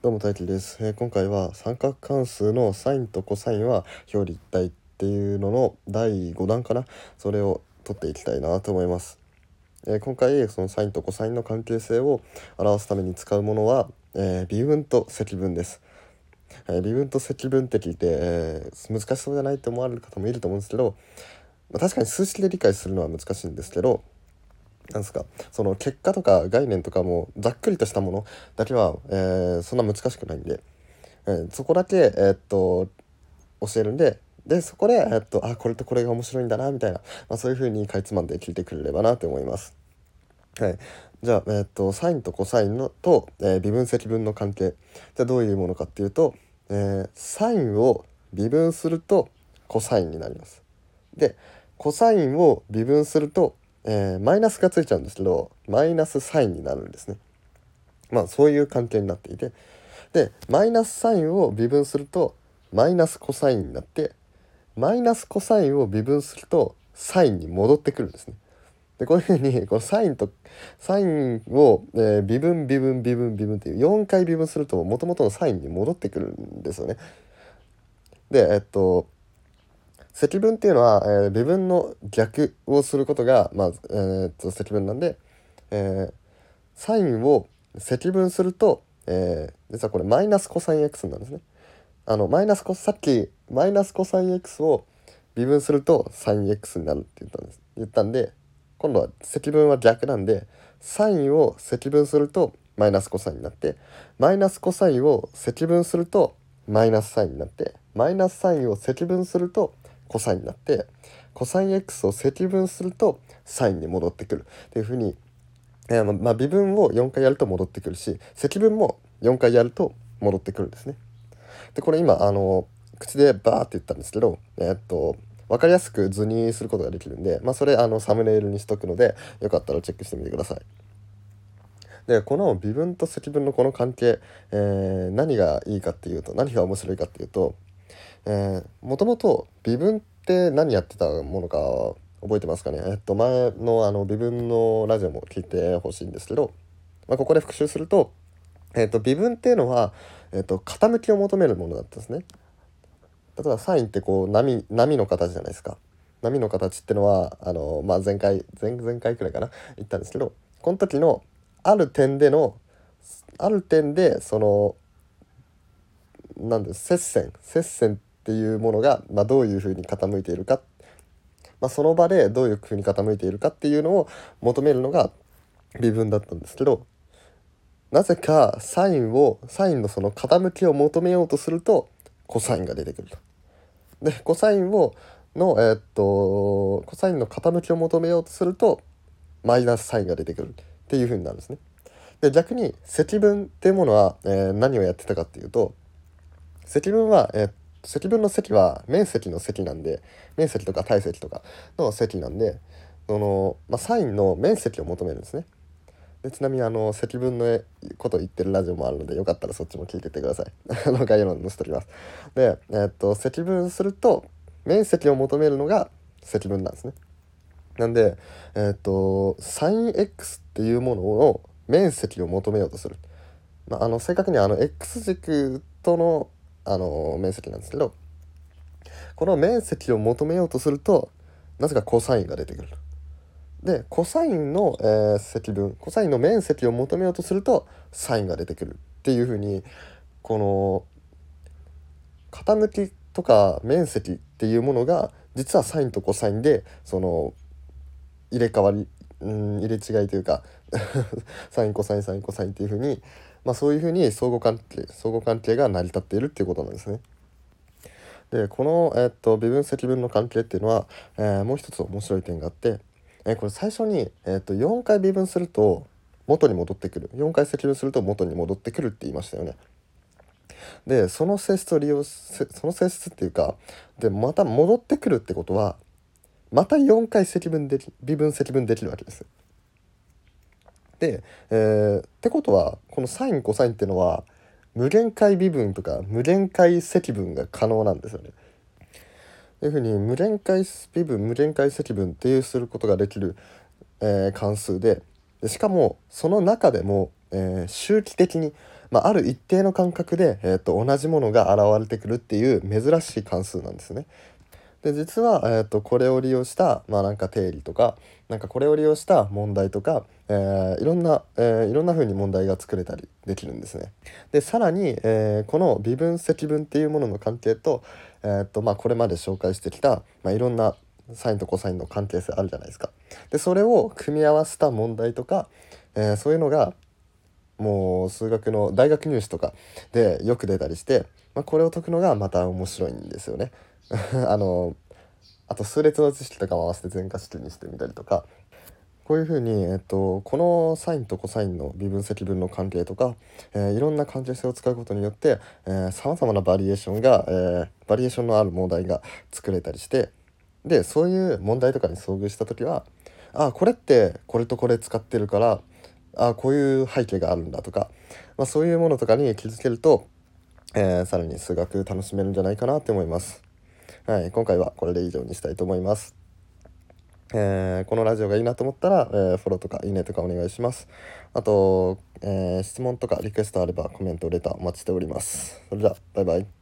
どうも大輝です、えー今回は三角関数のサインとコサインは表裏一体っていうのの第5弾かな。それを取っていきたいなと思います、えー今回そのサインとコサインの関係性を表すために使うものは、えー微分と積分です、え微分と積分って聞いて、えー難しそうじゃないって思われる方もいると思うんですけど、まあ、確かに数式で理解するのは難しいんですけどなんですか？その結果とか概念とかもざっくりとしたものだけは、えーそんな難しくないんで、えーそこだけ、えーっと教えるんで。でそこで、えっとあこれとこれが面白いんだなみたいな、まあ、そういう風にかいつまんで聞いてくれればなと思います。はい、じゃあ、えーっとサインとコサインのと、えー微分積分の関係。じゃどういうものかっていうと、えーサインを微分するとコサインになります。でコサインを微分すると、えーマイナスがついちゃうんですけどマイナスサインになるんですね。まあそういう関係になっていてでマイナスサインを微分するとマイナスコサインになってマイナスコサインを微分するとサインに戻ってくるんですね。でこういうふうにこのサインとサインを、えー微分微分微分微分っていう4回微分するともともとのサインに戻ってくるんですよね。でえっと積分っていうのは、えー微分の逆をすることが、まあえーっと積分なんで、えーサインを積分すると、えー実はこれマイナスコサイン x なんですね。あのマイナスコさっきマイナスコサイン x を微分するとサイン x になるって言ったんです言ったんで今度は積分は逆なんでサインを積分するとマイナスコサインになってマイナスコサインを積分するとマイナスサインになってマイナスサインを積分するとコサインになってコサイン x を積分するとサインに戻ってくるっていうふうにえーまあ、微分を4回やると戻ってくるし積分も4回やると戻ってくるんですね。でこれ今あの口でバーって言ったんですけど、えーっと分かりやすく図にすることができるんで、まあ、それあのサムネイルにしとくのでよかったらチェックしてみてください。でこの微分と積分のこの関係、えー何がいいかっていうと何が面白いかっていうともともと微分って何やってたものか覚えてますかね？えっと前のあの微分のラジオも聞いてほしいんですけど、まあ、ここで復習すると、えっと、微分っていうのは、えっと、傾きを求めるものだったんですね。例えばサインってこう波波の形じゃないですか。波の形ってのはあの、まあ、前回前前回くらいかな？言ったんですけどこの時のある点でのある点でそのなんで接線接線っていうものが、まあ、どういうふうに傾いているか、まあ、その場でどういうふうに傾いているかっていうのを求めるのが微分だったんですけどなぜかサインをサインのその傾きを求めようとするとコサインが出てくると。でコサインをのえーっとコサインの傾きを求めようとするとマイナスサインが出てくるっていうふうになるんですね。で逆に積分っていうものは、えー何をやってたかっていうと積分は、えー積分の積は面積の積なんで面積とか体積とかの積なんでその、まあ、サインの面積を求めるんですね。でちなみにあの積分のこと言ってるラジオもあるのでよかったらそっちも聞いてってください。あの概要欄に載せておきます。で、えーっと積分すると面積を求めるのが積分なんですね。なんで、えーっと sinx っていうものの面積を求めようとする。まあ、あの正確にはあの x 軸とのあの面積なんですけどこの面積を求めようとするとなぜかコサインが出てくる。でコサインの、えー積分コサインの面積を求めようとするとサインが出てくるっていうふうにこの傾きとか面積っていうものが実はサインとコサインでその入れ替わりうん入れ違いというか サインコサインサインコサインっていうふうに、まあ、そういうふうに相互関係相互関係が成り立っているっていうことなんですね。でこの、えっと微分積分の関係っていうのは、えーもう一つ面白い点があって、えーこれ最初に、えっと4回微分すると元に戻ってくる4回積分すると元に戻ってくるって言いましたよね。でその性質を利用せその性質っていうかでまた戻ってくるってことはまた4回積分でき微分積分できるわけです。で、えーってことはこのサインコサインっていうのは無限回微分とか無限回積分が可能なんですよね。というふうに無限回微分無限回積分っていうすることができる、えー関数ででしかもその中でも、えー周期的にまあ、ある一定の間隔で、えー、と同じものが現れてくるっていう珍しい関数なんですね。で実は、えー、とこれを利用したまあなんか定理とかなんかこれを利用した問題とか、えー、いろんな、えー、いろんな風に問題が作れたりできるんですね。でさらに、えー、この微分積分っていうものの関係と,、えーとまあ、これまで紹介してきた、まあ、いろんなサインとコサインの関係性あるじゃないですか。でそれを組み合わせた問題とか、えー、そういうのがもう数学の大学入試とかでよく出たりして、まあ、これを解くのがまた面白いんですよね。あのあと数列の知識とかも合わせて全化式にしてみたりとかこういうふうに、えっと、このサインとコサインの微分積分の関係とか、えー、いろんな関係性を使うことによってさまざまなバリエーションが、えー、バリエーションのある問題が作れたりしてでそういう問題とかに遭遇した時はあこれってこれとこれ使ってるからあこういう背景があるんだとか、まあ、そういうものとかに気づけると、えー、さらに数学楽しめるんじゃないかなって思います。はい、今回はこれで以上にしたいと思います。えー、このラジオがいいなと思ったら、えー、フォローとかいいねとかお願いします。あと、えー、質問とかリクエストあればコメント、レターお待ちしております。それでは、バイバイ。